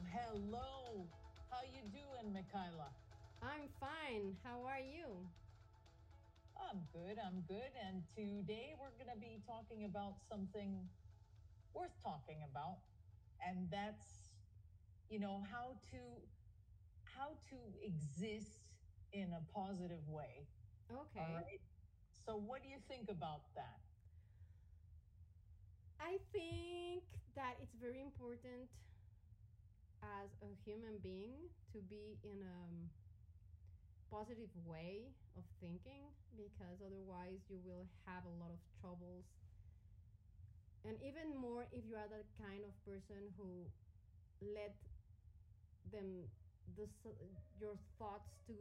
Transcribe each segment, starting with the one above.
Hello. How you doing, Michaela? I'm fine. How are you? I'm good. I'm good. And today we're going to be talking about something worth talking about, and that's you know how to how to exist in a positive way. Okay. All right. So, what do you think about that? I think that it's very important as a human being to be in a um, positive way of thinking because otherwise you will have a lot of troubles. And even more if you are the kind of person who let them the your thoughts to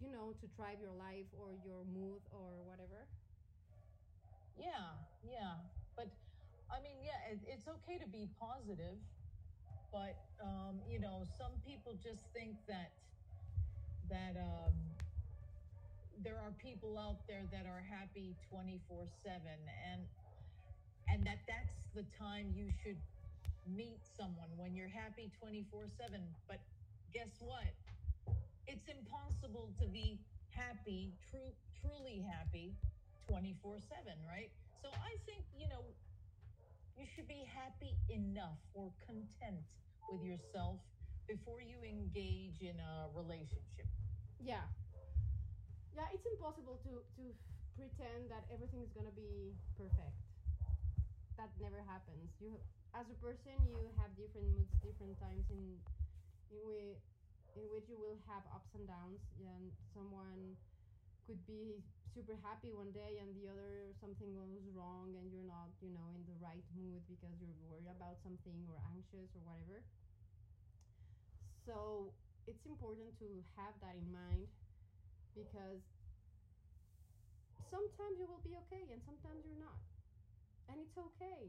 you know to drive your life or your mood or whatever. Yeah yeah. But i mean yeah it, it's okay to be positive but um, you know some people just think that that um, there are people out there that are happy 24 7 and and that that's the time you should meet someone when you're happy 24 7 but guess what? It's impossible to be happy true truly happy 24 7 right? So i think you know you should be happy enough or content with yourself before you engage in a relationship. Yeah. Yeah it's impossible to to pretend that everything is going to be perfect. That never happens. You as a person you have different moods different times in in which in which you will have ups and downs and someone could be super happy one day and the other something goes wrong and you're not you know in the right mood because you're worried about something or anxious or whatever. So it's important to have that in mind because sometimes you will be okay and sometimes you're not. And it's okay.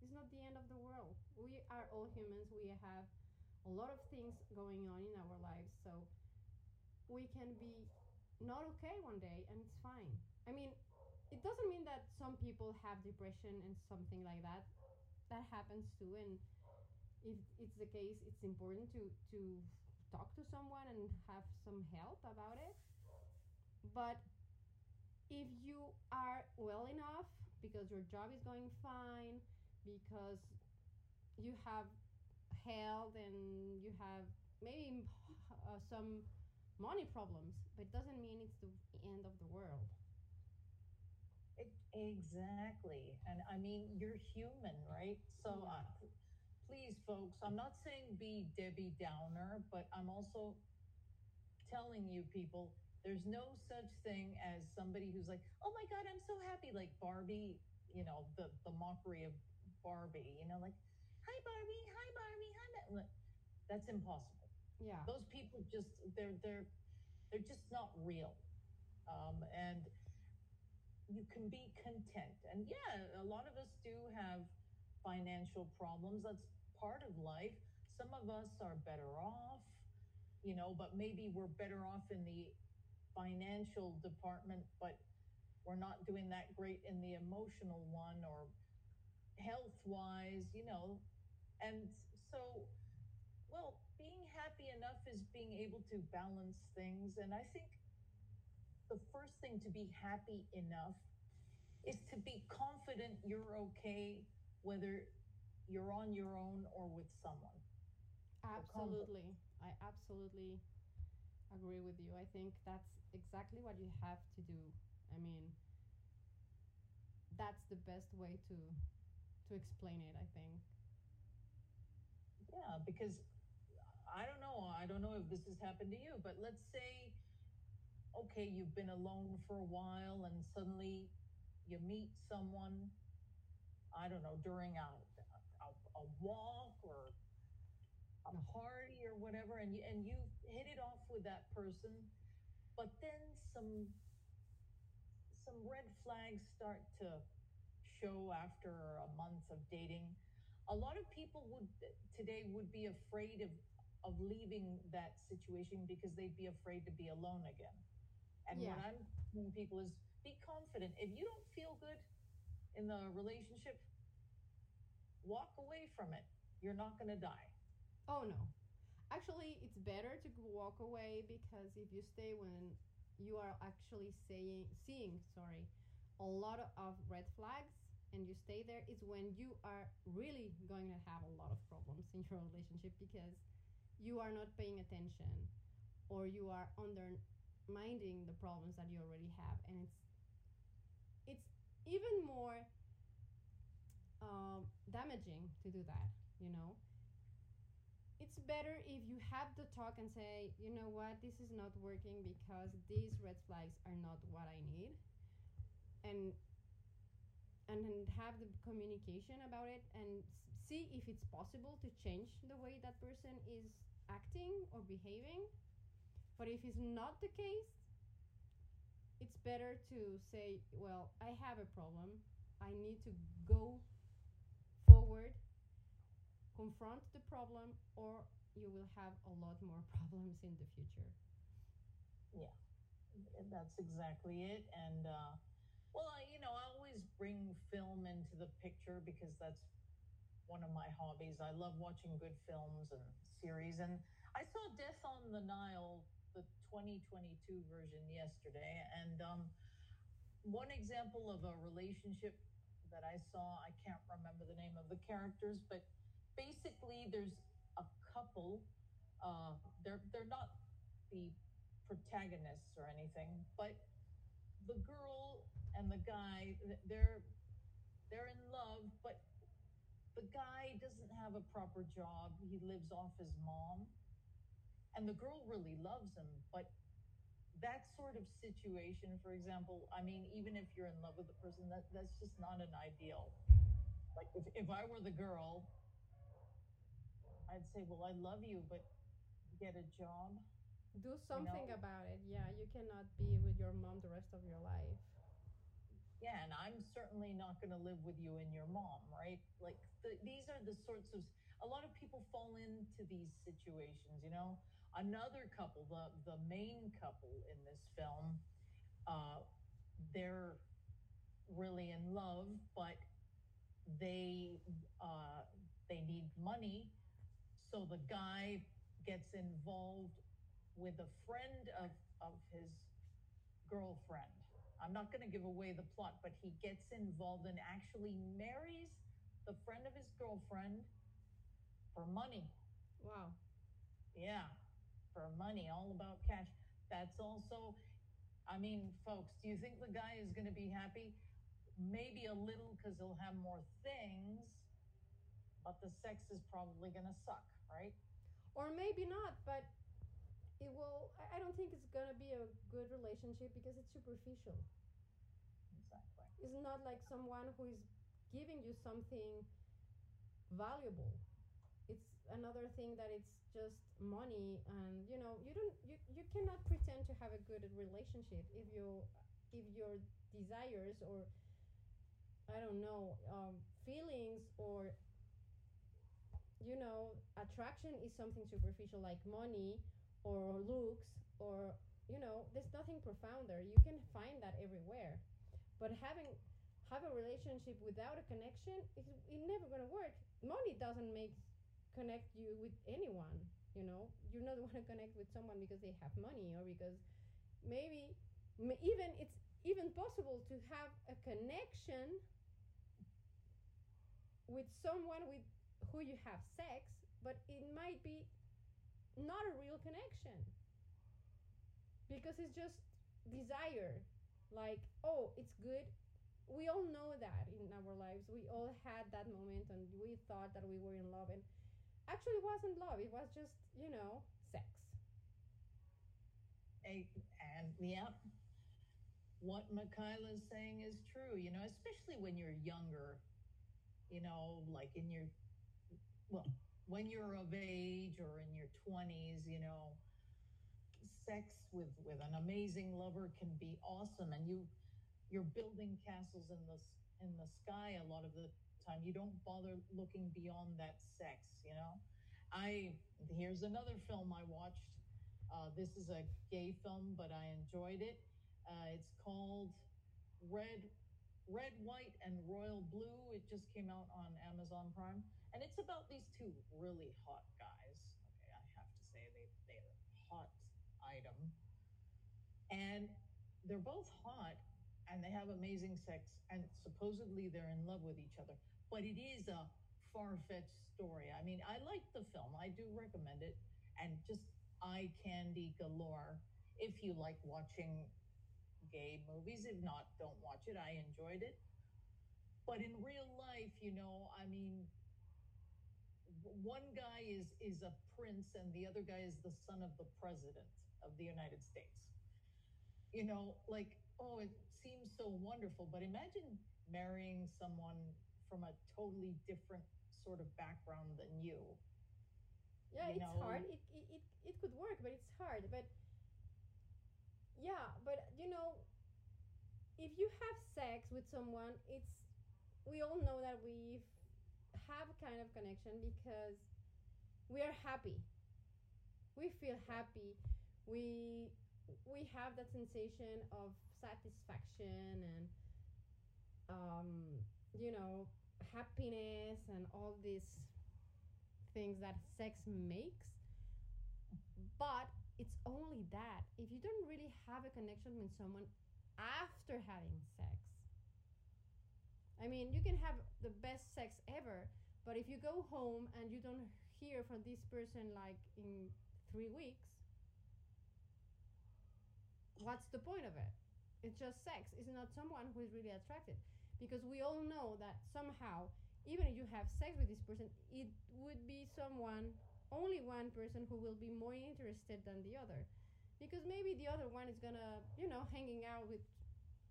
It's not the end of the world. We are all humans. We have a lot of things going on in our lives. So we can be not okay one day and it's fine. I mean it doesn't mean that some people have depression and something like that. That happens too and if it's the case it's important to to talk to someone and have some help about it. But if you are well enough because your job is going fine because you have health and you have maybe uh, some money problems but it doesn't mean it's the end of the world it, exactly and i mean you're human right so yeah. uh, please folks i'm not saying be debbie downer but i'm also telling you people there's no such thing as somebody who's like oh my god i'm so happy like barbie you know the the mockery of barbie you know like hi Barbie, hi Barbie, hi. That's impossible. Yeah. Those people just they're they're they're just not real. Um, and you can be content. And yeah, a lot of us do have financial problems. That's part of life. Some of us are better off, you know, but maybe we're better off in the financial department, but we're not doing that great in the emotional one or health wise, you know, and so, well, happy enough is being able to balance things. And I think the first thing to be happy enough is to be confident you're okay, whether you're on your own or with someone. Absolutely. I absolutely agree with you. I think that's exactly what you have to do. I mean, that's the best way to to explain it, I think. Yeah, because I don't know. I don't know if this has happened to you, but let's say, okay, you've been alone for a while and suddenly you meet someone, I don't know, during a, a, a walk or a party or whatever, and you, and you hit it off with that person, but then some some red flags start to show after a month of dating a lot of people would today would be afraid of of leaving that situation because they'd be afraid to be alone again. And yeah. what I'm telling people is be confident. If you don't feel good in the relationship, walk away from it. you're not going to die. Oh no. Actually, it's better to walk away because if you stay when you are actually saying seeing, sorry, a lot of red flags and you stay there is when you are really going to have a lot of problems in your relationship because you are not paying attention or you are undermining the problems that you already have. And it's it's even more um, damaging to do that you know? It's better if you have the talk and say, you know what, this is not working because these red flags are not what I need, and and have the communication about it and see if it's possible to change the way that person is acting or behaving. But if it's not the case, it's better to say, well, I have a problem. I need to go forward confront the problem or you will have a lot more problems in the future Yeah, That's exactly it. And, uh, well, you know, I always bring film into the picture because that's one of my hobbies. I love watching good films and series. And I saw Death on the Nile, the 2022 version, yesterday. And um, one example of a relationship that I saw, I can't remember the name of the characters, but basically there's a couple. Uh, they're they're not the protagonists or anything, but the girl and the guy they're they're in love, but the guy doesn't have a proper job. He lives off his mom, and the girl really loves him, but that sort of situation, for example, I mean, even if you're in love with the person, that that's just not an ideal. Like if, if I were the girl, I'd say, Well, I love you, but get a job. do something know- about it yeah you cannot be with your mom the rest of your life Yeah, and I'm certainly not going to live with you and your mom, right? Like the, these are the sorts of a lot of people fall into these situations, you know. Another couple, the the main couple in this film, uh, they're really in love, but they uh, they need money, so the guy gets involved with a friend of of his girlfriend. I'm not going to give away the plot, but he gets involved and actually marries the friend of his girlfriend for money. wow Yeah, for money, all about cash. That's also, I mean, folks, do you think the guy is going to be happy? Maybe a little because he'll have more things, but the sex is probably going to suck, right? or maybe not but it will I- don't think it's gonna be a good relationship because it's superficial Exactly. it's not like someone who is giving you something valuable it's another thing that it's just money and you know you don't you, you cannot pretend to have a good relationship if you if your desires or i don't know um, feelings or you know attraction is something superficial like money or looks or you know there's nothing profound there. You can find that everywhere. But having have a relationship without a connection is never gonna work. Money doesn't make connect you with anyone you know? You're not going to connect with someone because they have money or because maybe even it's even possible to have a connection with someone with who you have sex but it might be not a real connection. Because it's just desire. Like oh it's good. We all know that in our lives. We all had that moment and we thought that we were in love and actually it wasn't love. It was just you know sex. A- And yeah, what Michaela's saying is true, you know, especially when you're younger, you know, like in your, well, when you're of age or in your 20s, you know, sex with, with an amazing lover can be awesome. And you, you're building castles in the, in the sky a lot of the time. You don't bother looking beyond that sex, you know? I, here's another film I watched. Uh, this is a gay film, but I enjoyed it. Uh, it's called Red Red, White, and Royal Blue. It just came out on Amazon Prime, and it's about these two really hot guys. Okay, I have to say they they're hot item, and they're both hot, and they have amazing sex, and supposedly they're in love with each other. But it is a far fetched story. I mean, I like the film. I do recommend it, and just eye candy galore. If you like watching gay movies. If not, don't watch it. I enjoyed it. But in real life, you know, I mean, one guy is is a prince and the other guy is the son of the president of the United States. You know, like oh, it seems so wonderful, but imagine marrying someone from a totally different sort of background than you. Yeah, You it's know- hard. It, it it it could work, but it's hard. But yeah, but you know, if you have sex with someone, it's we all know that we have a kind of connection because we are happy. We feel happy. We we have that sensation of satisfaction and um, you know happiness and all these things that sex makes but it's only that if you don't really have a connection with someone after having sex i mean you can have the best sex ever but if you go home and you don't hear from this person like in three weeks what's the point of it? It's just sex. It's not someone who is really attracted because we all know that somehow even if you have sex with this person it would be someone only one person who will be more interested than the other. Because maybe the other one is gonna you know hanging out with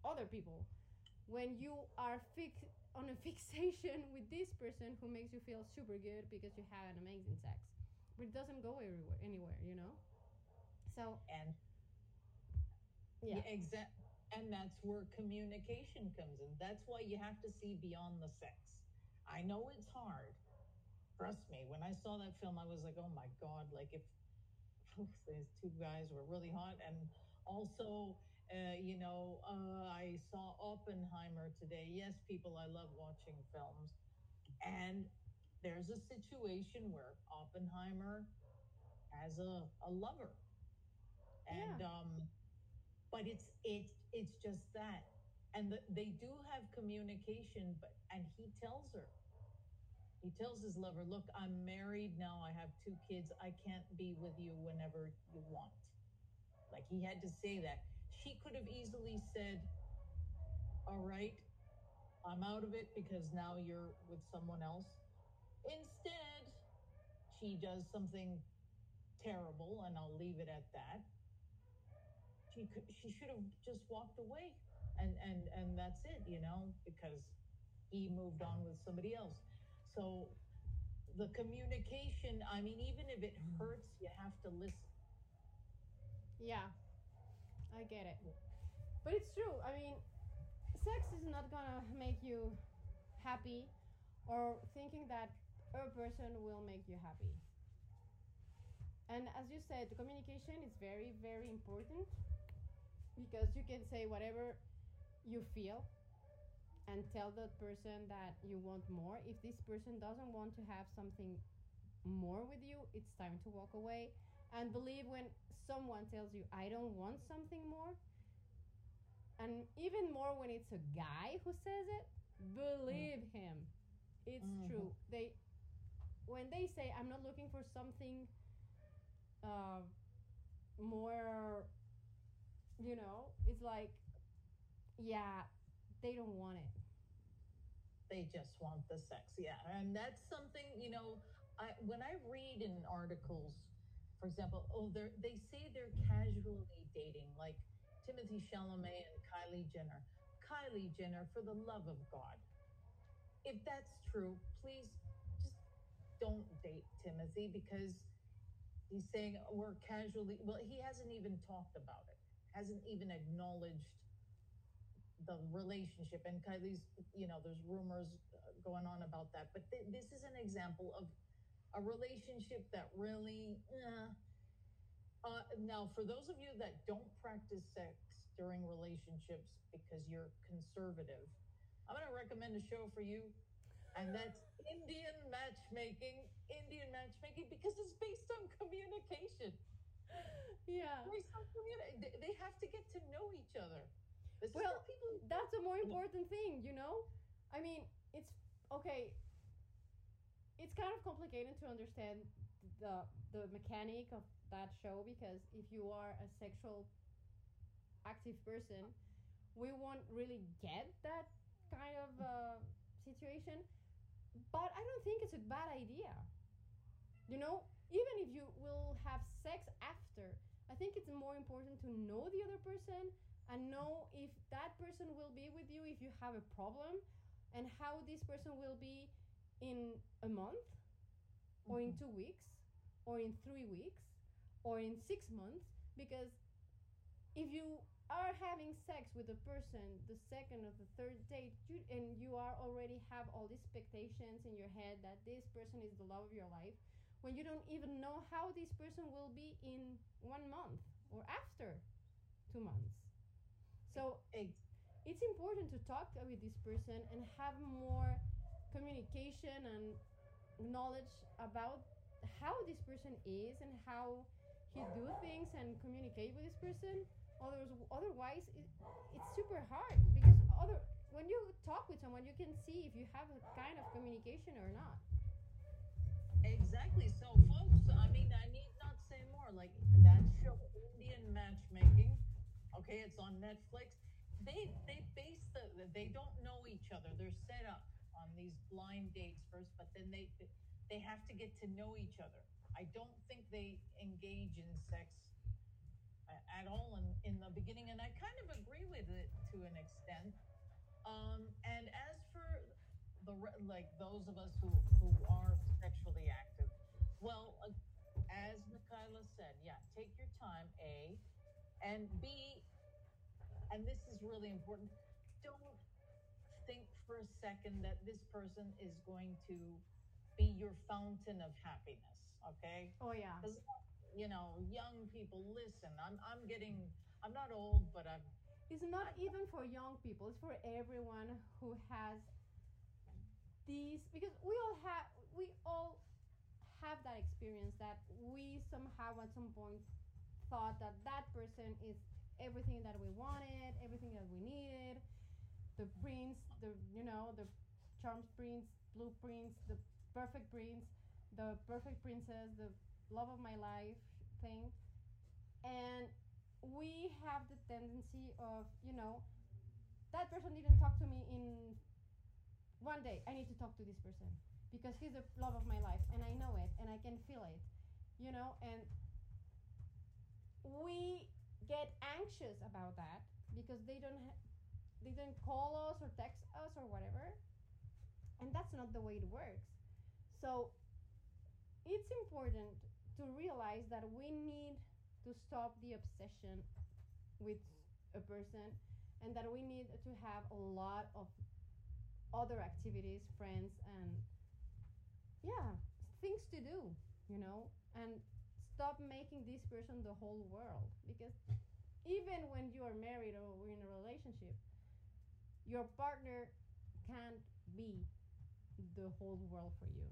other people. When you are fix on a fixation with this person who makes you feel super good because you have an amazing sex but it doesn't go everywhere anywhere you know so And yeah, exact. And that's where communication comes in. That's why you have to see beyond the sex. I know it's hard. Trust me. When I saw that film, I was like, oh my God, like if these two guys were really hot. And also, uh, you know, uh, I saw Oppenheimer today. Yes, people, I love watching films. And there's a situation where Oppenheimer has a, a lover. And, um, but it's it's it's just that. And the, they do have communication but and he tells her. He tells his lover look i'm married now. I have two kids. I can't be with you whenever you want. Like he had to say that she could have easily said all right i'm out of it because now you're with someone else. Instead she does something terrible and i'll leave it at that. She could she should have just walked away and and and that's it you know because he moved on with somebody else. So the communication i mean even if it hurts you have to listen. Yeah, I get it. But it's true. I mean, sex is not gonna make you happy or thinking that a person will make you happy. And as you said, communication is very, very important because you can say whatever you feel and tell that person that you want more. If this person doesn't want to have something more with you, it's time to walk away. And believe when someone tells you, I don't want something more, and even more when it's a guy who says it, believe him. It's Mhm. true. They, when they say, I'm not looking for something uh, more, you know, it's like, yeah, they don't want it. they just want the sex yeah and that's something you know i when i read in articles for example oh they say they're casually dating like timothy chalamet and kylie jenner. Kylie jenner for the love of god. If that's true please just don't date timothy because he's saying "Oh, we're casually well he hasn't even talked about it hasn't even acknowledged the relationship. And Kylie's you know there's rumors uh, going on about that. But th- this is an example of a relationship that really eh. uh, now for those of you that don't practice sex during relationships because you're conservative I'm going to recommend a show for you, and that's Indian matchmaking. Indian matchmaking because it's based on communication. Yeah. Based on communi- they- have to get to know each other. This Well, people. That's a more important thing, you know? I mean, it's okay. It's kind of complicated to understand the the mechanic of that show because if you are a sexual active person, we won't really get that kind of uh, situation. But I don't think it's a bad idea. You know, even if you will have sex after, I think it's more important to know the other person and know if that person will be with you if you have a problem and how this person will be in a month or in Mhm. two weeks or in three weeks or in six months because if you are having sex with a person the second or the third date you, and you are already have all these expectations in your head that this person is the love of your life when you don't even know how this person will be in one month or after two months so it's important to talk with this person and have more communication and knowledge about how this person is and how he do things and communicate with this person others otherwise it, it's super hard because other when you talk with someone you can see if you have a kind of communication or not Exactly. So, folks, I mean, I need not say more. Like that show, Indian Matchmaking. Okay, it's on Netflix. They they base the they don't know each other. They're set up on these blind dates first, but then they they have to get to know each other. I don't think they engage in sex at all in, in the beginning, and I kind of agree with it to an extent. Um, and as for the like those of us who who are sexually active, well, uh, as Michaela said, yeah, take your time, A, and B, and this is really important. Don't for a second that this person is going to be your fountain of happiness. Okay, oh yeah because you know, young people, listen. I'm I'm getting. I'm not old, but I'm it's not even for young people it's for everyone who has these because we all have we all have that experience that we somehow at some point thought that that person is everything that we wanted everything that we needed the prince the you know the charms prince blue prince the perfect prince the perfect princess the love of my life thing. And we have the tendency of you know that person didn't talk to me in one day. I need to talk to this person because he's the love of my life and i know it and i can feel it you know? And we get anxious about that because they don't ha- they didn't call us or text us or whatever. And that's not the way it works. So it's important to realize that we need to stop the obsession with a person and that we need to have a lot of other activities friends and yeah things to do you know? And stop making this person the whole world. Because even when you are married or we're in a relationship your partner can't be the whole world for you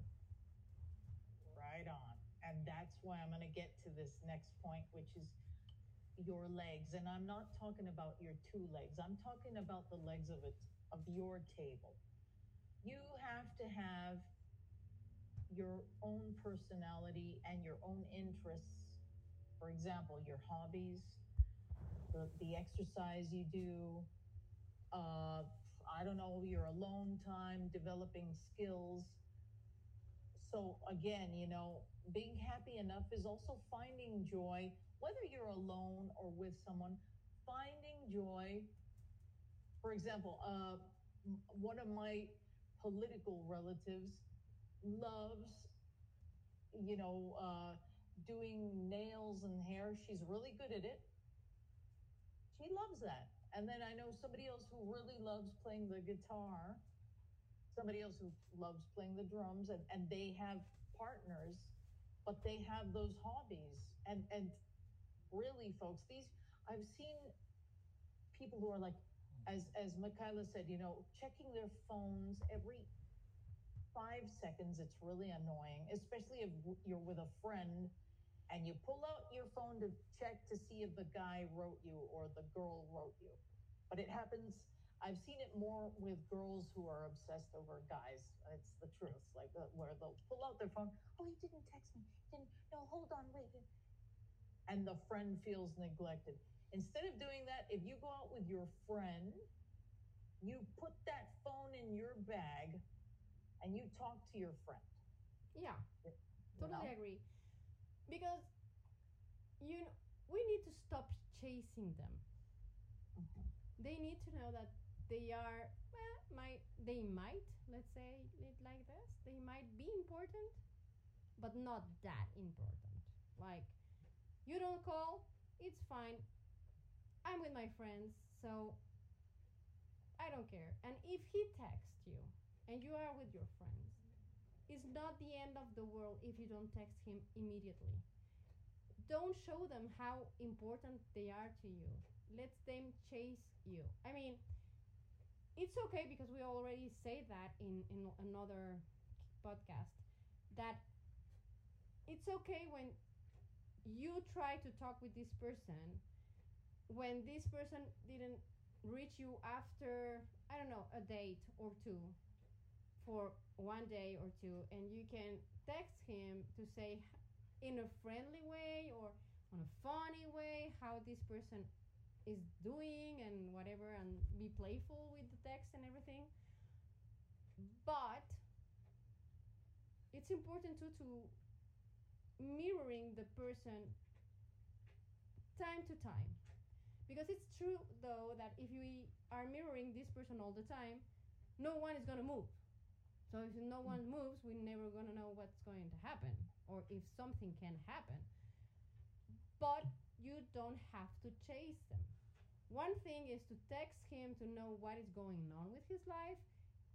Right on. And that's why I'm going to get to this next point, which is your legs. And I'm not talking about your two legs. I'm talking about the legs of it of your table. You have to have your own personality and your own interests. For example, your hobbies, the, the exercise you do, uh, I don't know, your alone time, developing skills. So again, you know, being happy enough is also finding joy, whether you're alone or with someone, finding joy. For example, uh, one of my political relatives loves, you know, uh, doing nails and hair. She's really good at it. She loves that. And then I know somebody else who really loves playing the guitar somebody else who loves playing the drums and, and they have partners but they have those hobbies. And and really folks these i've seen people who are like as as Michaela said, you know, checking their phones every five seconds, it's really annoying, especially if you're with a friend and you pull out your phone to check to see if the guy wrote you or the girl wrote you. But it happens, I've seen it more with girls who are obsessed over guys. It's the truth, like uh, where they'll pull out their phone. Oh, he didn't text me. Didn't, no, hold on, wait. And the friend feels neglected. Instead of doing that, if you go out with your friend, you put that phone in your bag and you talk to your friend. Yeah, you totally know? agree. Because you know, we need to stop chasing them. Mhm. They need to know that they are well, might they might let's say it like this. They might be important, but not that important. Like you don't call, it's fine. I'm with my friends, so I don't care. And if he texts you and you are with your friends, it's not the end of the world if you don't text him immediately. Don't show them how important they are to you. Let them chase you. I mean, it's okay because we already say that in, in another podcast that it's okay when you try to talk with this person when this person didn't reach you after I don't know a date or two for one day or two and you can text him to say in a friendly way or on a funny way how this person is doing and whatever and be playful with the text and everything. But it's important too to mirroring the person time to time. Because it's true though that if we are mirroring this person all the time no one is going to move so if no mm. one moves we're never to know what's going to happen or if something can happen. But you don't have to chase them. One thing is to text him to know what is going on with his life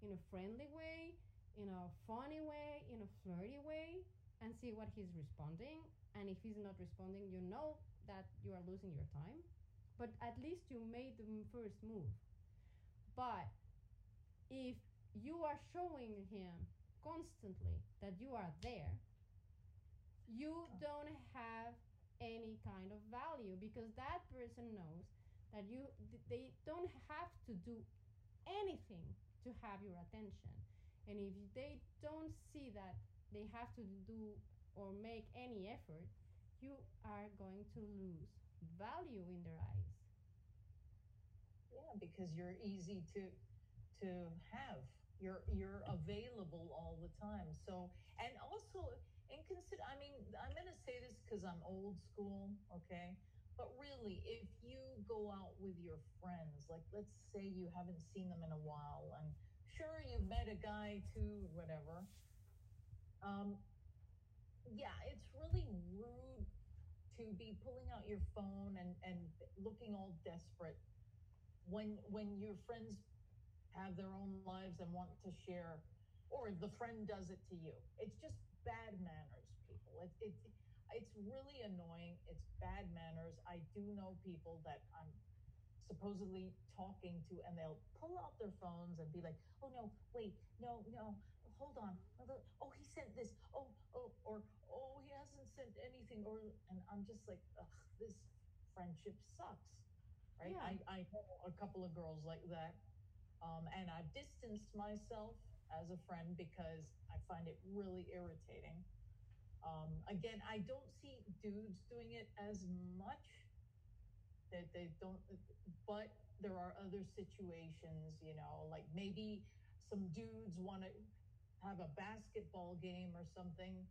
in a friendly way in a funny way in a flirty way and see what he's responding. And if he's not responding you know that you are losing your time. But at least you made the first move. But if you are showing him constantly that you are there. You oh. don't have any kind of value because that person knows that you they don't have to do anything to have your attention. And if they don't see that they have to do or make any effort you are going to lose value in their eyes. Yeah, because you're easy to to have. You're you're available all the time. So and also and consider I mean, I'm gonna say this because I'm old school, okay? But really, if you go out with your friends, like let's say you haven't seen them in a while, and sure you've met a guy too, whatever. Um, yeah, it's really rude to be pulling out your phone and, and looking all desperate when when your friends have their own lives and want to share or if the friend does it to you. It's just bad manners people. It, it it's really annoying. It's bad manners. I do know people that i'm supposedly talking to and they'll pull out their phones and be like oh no wait no no hold on. Oh he sent this. Oh oh or oh he hasn't sent anything or and i'm just like ugh this friendship sucks. Right? Yeah. I, I know a couple of girls like that. Um, and I've distanced myself as a friend because I find it really irritating. Um, again, I don't see dudes doing it as much. That they don't, but there are other situations, you know, like maybe some dudes want to have a basketball game or something,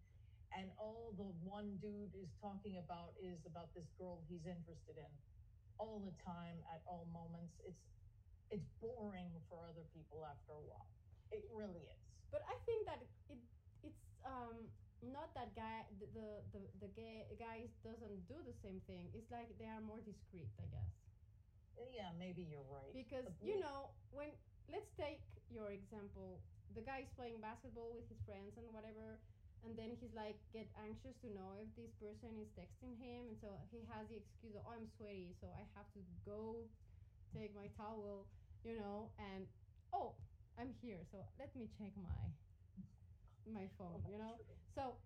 and all the one dude is talking about is about this girl he's interested in all the time at all moments it's it's boring for other people after a while. It really is. But i think that it it's um not that guy the the the, the gay, guys doesn't do the same thing. It's like they are more discreet i guess. Yeah maybe you're right. Because you know when let's take your example. The guy is playing basketball with his friends and whatever and then he's like get anxious to know if this person is texting him and so he has the excuse of oh i'm sweaty so i have to go take my towel you know, and oh, I'm here, so let me check my my phone, oh, you know. So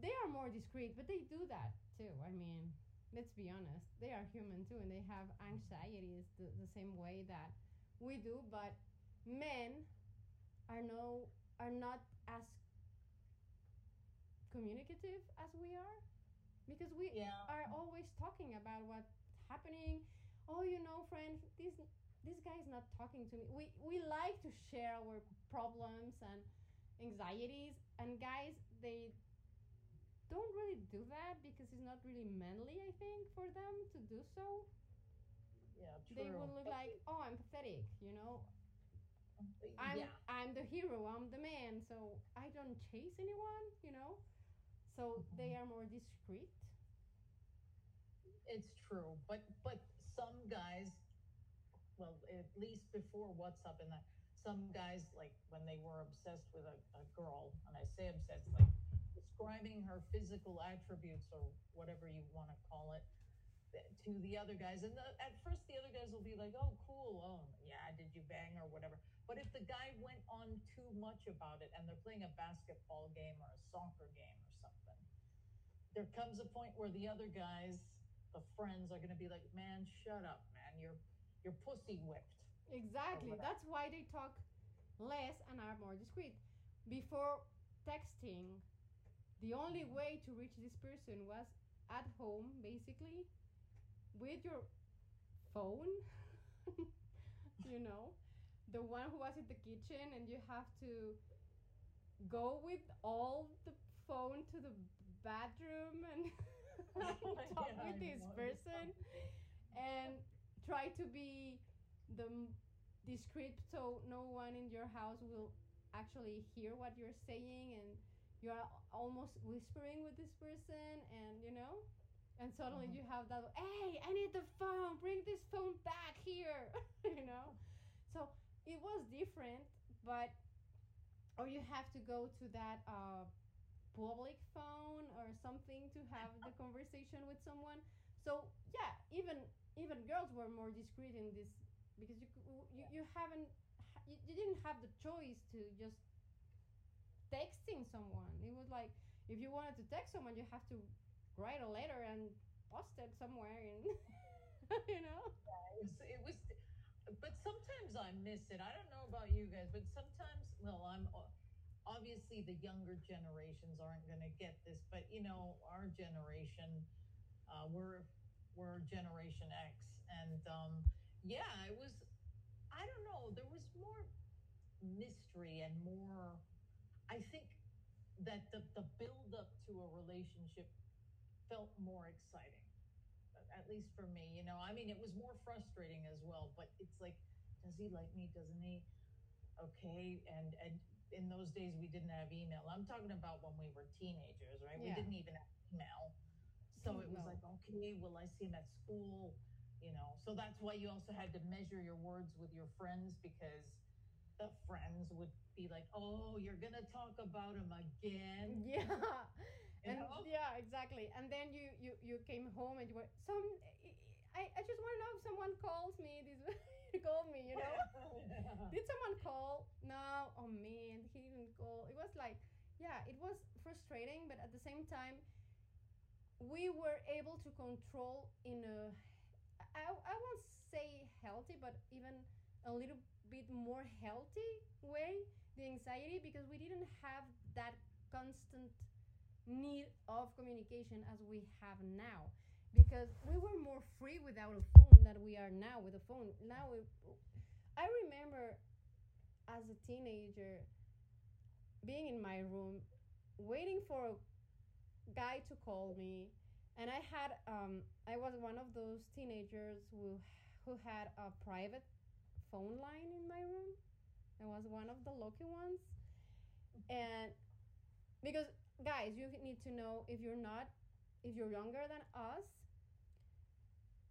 they are more discreet, but they do that too. I mean, let's be honest, they are human too, and they have anxieties the, the same way that we do. But men are no are not as communicative as we are because we Yeah. are always talking about what's happening. Oh, you know, friend, this this guy is not talking to me. We we like to share our problems and anxieties, and guys, they don't really do that because it's not really manly. I think for them to do so, Yeah, true. they will look like, oh, I'm pathetic. You know, I'm yeah. I'm the hero. I'm the man. So I don't chase anyone. You know, so mm-hmm. they are more discreet. It's true, but but some guys, well, at least before WhatsApp and that, some guys like when they were obsessed with a, a girl, and I say obsessed, like describing her physical attributes or whatever you want to call it eh, to the other guys, and the, at first the other guys will be like, "Oh, cool, oh yeah, did you bang or whatever." But if the guy went on too much about it, and they're playing a basketball game or a soccer game or something, there comes a point where the other guys the friends are going to be like, "Man, shut up, man. You're you're pussy whipped." Exactly. That's why they talk less and are more discreet. Before texting, the only way to reach this person was at home, basically, with your phone. you know, the one who was in the kitchen, and you have to go with all the phone to the bathroom and oh talk Yeah, with this person and try to be the discreet so no one in your house will actually hear what you're saying and you're almost whispering with this person and you know? And suddenly Mhm. you have that hey i need the phone bring this phone back here you know? So it was different but or you have to go to that uh, public phone or something to have the conversation with someone. So yeah even even girls were more discreet in this because you you, you haven't you, you didn't have the choice to just texting someone. It was like if you wanted to text someone you have to write a letter and post it somewhere and you know? It was, it was, but sometimes I miss it. I don't know about you guys, but sometimes, well, I'm obviously the younger generations aren't going to get this, but you know, our generation, uh, we're we're Generation X, and um, yeah, it was. I don't know. There was more mystery and more. I think that the the build up to a relationship felt more exciting at least for me you know i mean it was more frustrating as well but it's like does he like me doesn't he okay and and in those days we didn't have email i'm talking about when we were teenagers right we didn't even have email so oh, it was like okay will i see him at school? You know so that's why you also had to measure your words with your friends because the friends would be like oh you're gonna talk about him again? Yeah. You and know? yeah exactly. And then you you you came home and you were some i i just want to know if someone calls me this he called me you know? Did someone call? No oh man he didn't call. It was like yeah it was frustrating but at the same time we were able to control in a i, I won't say healthy but even a little bit more healthy way the anxiety because we didn't have that constant need of communication as we have now. Because we were more free without a phone than we are now with a phone. Now i remember as a teenager being in my room waiting for a guy to call me and i had um, i was one of those teenagers who who had a private phone line in my room. I was one of the lucky ones. And because guys you need to know if you're not if you're younger than us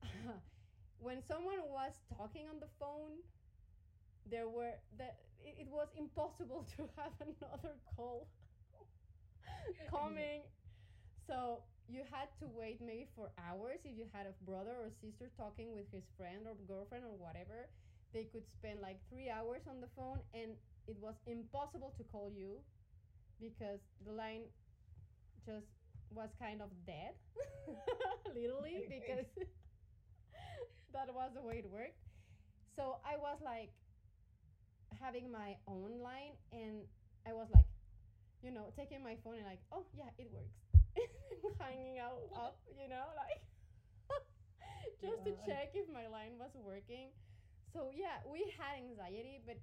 when someone was talking on the phone there were that it, it was impossible to have another call coming so you had to wait maybe for hours if you had a brother or sister talking with his friend or girlfriend or whatever. They could spend like three hours on the phone and it was impossible to call you because the line just was kind of dead literally because that was the way it worked. So i was like having my own line and i was like you know taking my phone and like oh yeah it works hanging out up you know like just to Yeah. check if my line was working so yeah we had anxiety but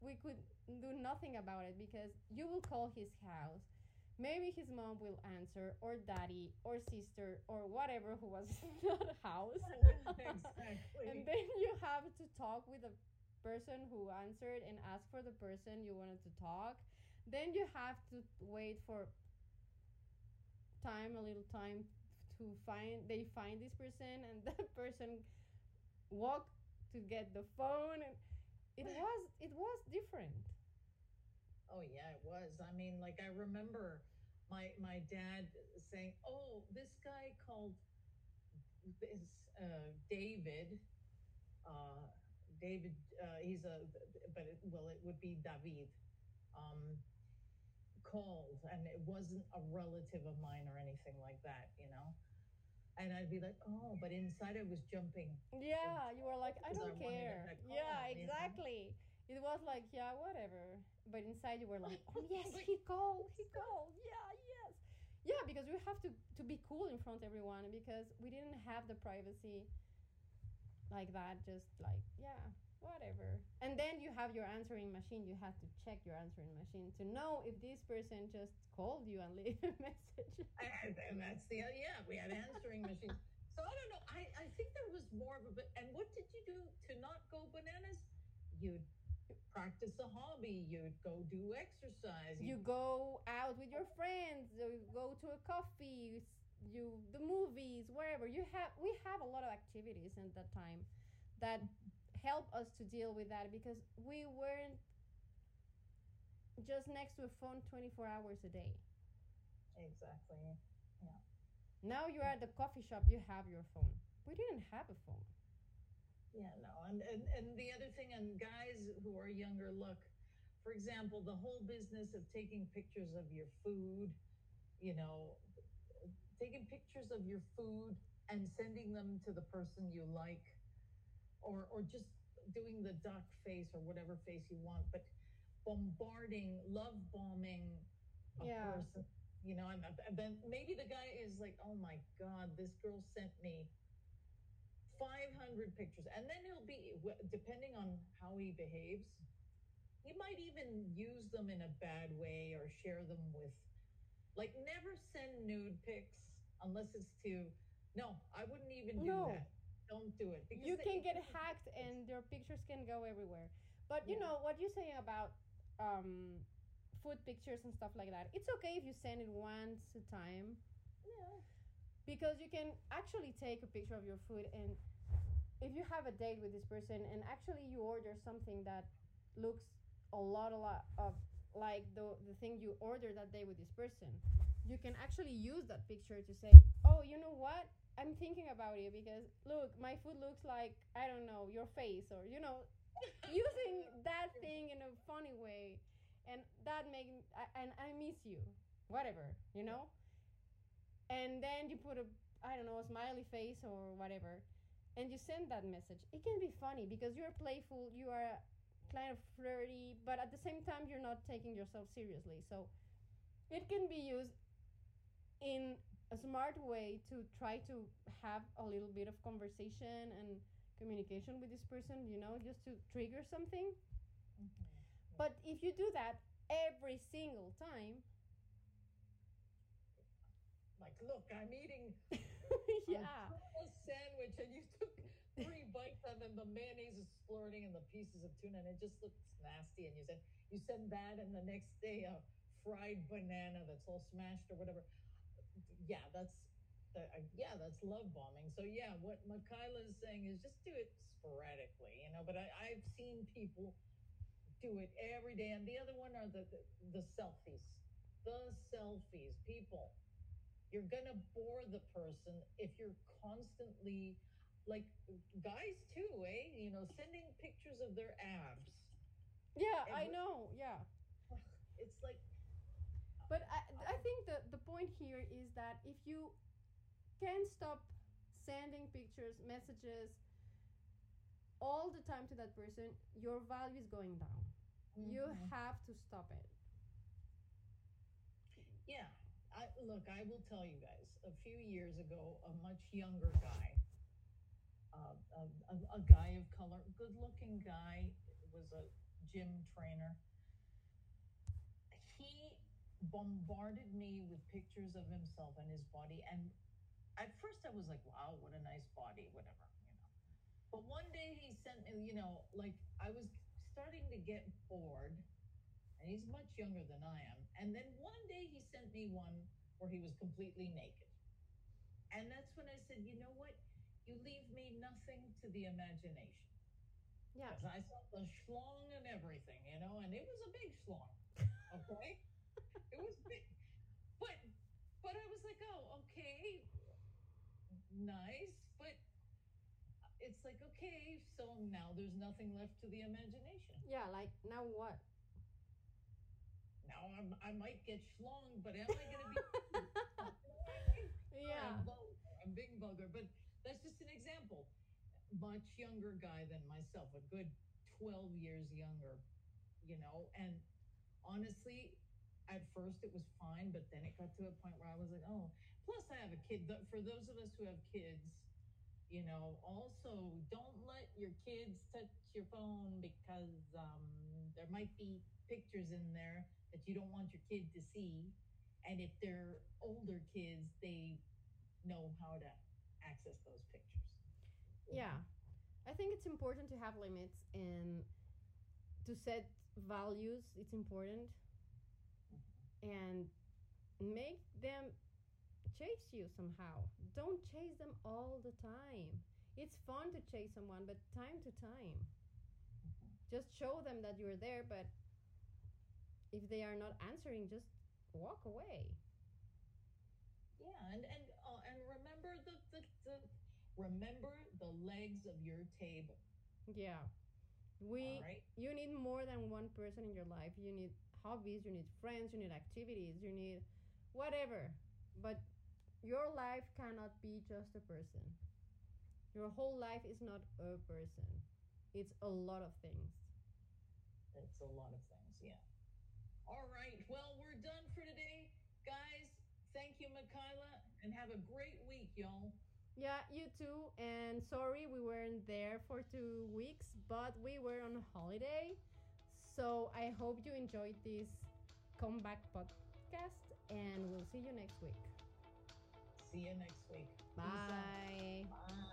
we could do nothing about it because you will call his house maybe his mom will answer or daddy or sister or whatever who was in the house exactly. and then you have to talk with the person who answered and ask for the person you wanted to talk then you have to wait for time a little time to find they find this person and that person walk to get the phone and it was it was different Oh yeah, it was. I mean, like I remember my my dad saying, "Oh, this guy called this uh, David. Uh, David, uh, he's a, but it, well, it would be David. Um, called, and it wasn't a relative of mine or anything like that, you know." And I'd be like, "Oh," but inside I was jumping. yeah you were like i don't wanted care him to call, yeah you know? exactly it was like yeah whatever but inside you were like oh yes he called he called yeah yes yeah because we have to to be cool in front of everyone because we didn't have the privacy like that just like yeah whatever and then you have your answering machine you have to check your answering machine to know if this person just called you and leave a message And, and that's the yeah, we had answering machines. So I don't know. I, I think there was more of a bit. And what did you do to not go bananas? You'd practice a hobby. You'd go do exercise. you go out with your friends you go to a coffee you, s- you the movies wherever you have we have a lot of activities at that time that help us to deal with that because we weren't just next to a phone 24 hours a day exactly. now you're at the coffee shop you have your phone we didn't have a phone Yeah, no. And, and and the other thing, and guys who are younger, look. For example, the whole business of taking pictures of your food, you know, taking pictures of your food and sending them to the person you like, or or just doing the duck face or whatever face you want, but bombarding, love bombing a Yeah. person. You know, and, and then maybe the guy is like, "Oh my God, this girl sent me 500 pictures," and then he'll be depending on how he behaves. He might even use them in a bad way or share them with, like, never send nude pics unless it's to. No, I wouldn't even do No. that. Don't do it. you can get hacked and your pictures can go everywhere but you Yeah. know what you're saying about um, food pictures and stuff like that it's okay if you send it once a time Yeah. because you can actually take a picture of your food and if you have a date with this person and actually you order something that looks a lot a lot of like the the thing you ordered that day with this person you can actually use that picture to say oh you know what i'm thinking about you because look my food looks like i don't know your face or you know using that thing in a funny way. And that make I, and i miss you. Whatever you know? And then you put a i don't know a smiley face or whatever and you send that message. It can be funny because you're playful you are kind of flirty but at the same time you're not taking yourself seriously. So it can be used in a smart way to try to have a little bit of conversation and communication with this person you know just to trigger something. Mhm. but if you do that every single time Like, look, I'm eating yeah. a sandwich and you took three bites and then the mayonnaise is splurting and the pieces of tuna and it just looks nasty and you said you send that and the next day a fried banana that's all smashed or whatever yeah that's uh, uh, yeah that's love bombing so yeah what Makayla is saying is just do it sporadically you know but I, I've seen people do it every day and the other one are the the, the selfies the selfies people you're gonna bore the person if you're constantly like guys too, eh? You know, sending pictures of their abs. Yeah, And I know. Yeah. It's like But I, I think the, the point here is that if you can stop sending pictures, messages all the time to that person, your value is going down. You Mhm. have to stop it. Yeah, I look. I will tell you guys. A few years ago, a much younger guy, uh, a, a, a guy of color, good-looking guy, was a gym trainer. Bombarded me with pictures of himself and his body, and at first I was like, "Wow, what a nice body," whatever, you know. But one day he sent me, you know, like I was starting to get bored and he's much younger than I am. And then one day he sent me one where he was completely naked. And that's when I said, you know what? You leave me nothing to the imagination. Yeah. 'Cause I saw the schlong and everything, you know, and it was a big schlong. Okay? It was big. But but I was like, oh, okay, nice. But it's like, okay, so now there's nothing left to the imagination. Yeah, like now what? Now I'm, I might get schlong, but am I going to be? Yeah. I'm, I'm big bugger, but that's just an example. Much younger guy than myself, a good 12 years younger, you know. And honestly, at first it was fine, but then it got to a point where I was like, oh, plus I have a kid. For those of us who have kids, you know, also don't let your kids touch your phone because um, there might be pictures in there that you don't want your kid to see. And if they're older kids, they know how to access those pictures. Yeah. I think it's important to have limits and to set values. It's important and make them chase you somehow. Don't chase them all the time. It's fun to chase someone, but time to time. Just show them that you're there, but if they are not answering, just walk away. Yeah, and and uh, and remember the, the the remember the legs of your table. Yeah. We right. you need more than one person in your life. You need hobbies, you need friends, you need activities, you need whatever. But your life cannot be just a person. Your whole life is not a person. It's a lot of things. It's a lot of things. Yeah. All right. Well, we're done for today, guys. Thank you, Mikayla, and have a great week, y'all. Yeah, you too. And sorry we weren't there for two weeks, but we were on holiday. So I hope you enjoyed this comeback podcast, and we'll see you next week. See you next week. Peace out. Bye. Bye.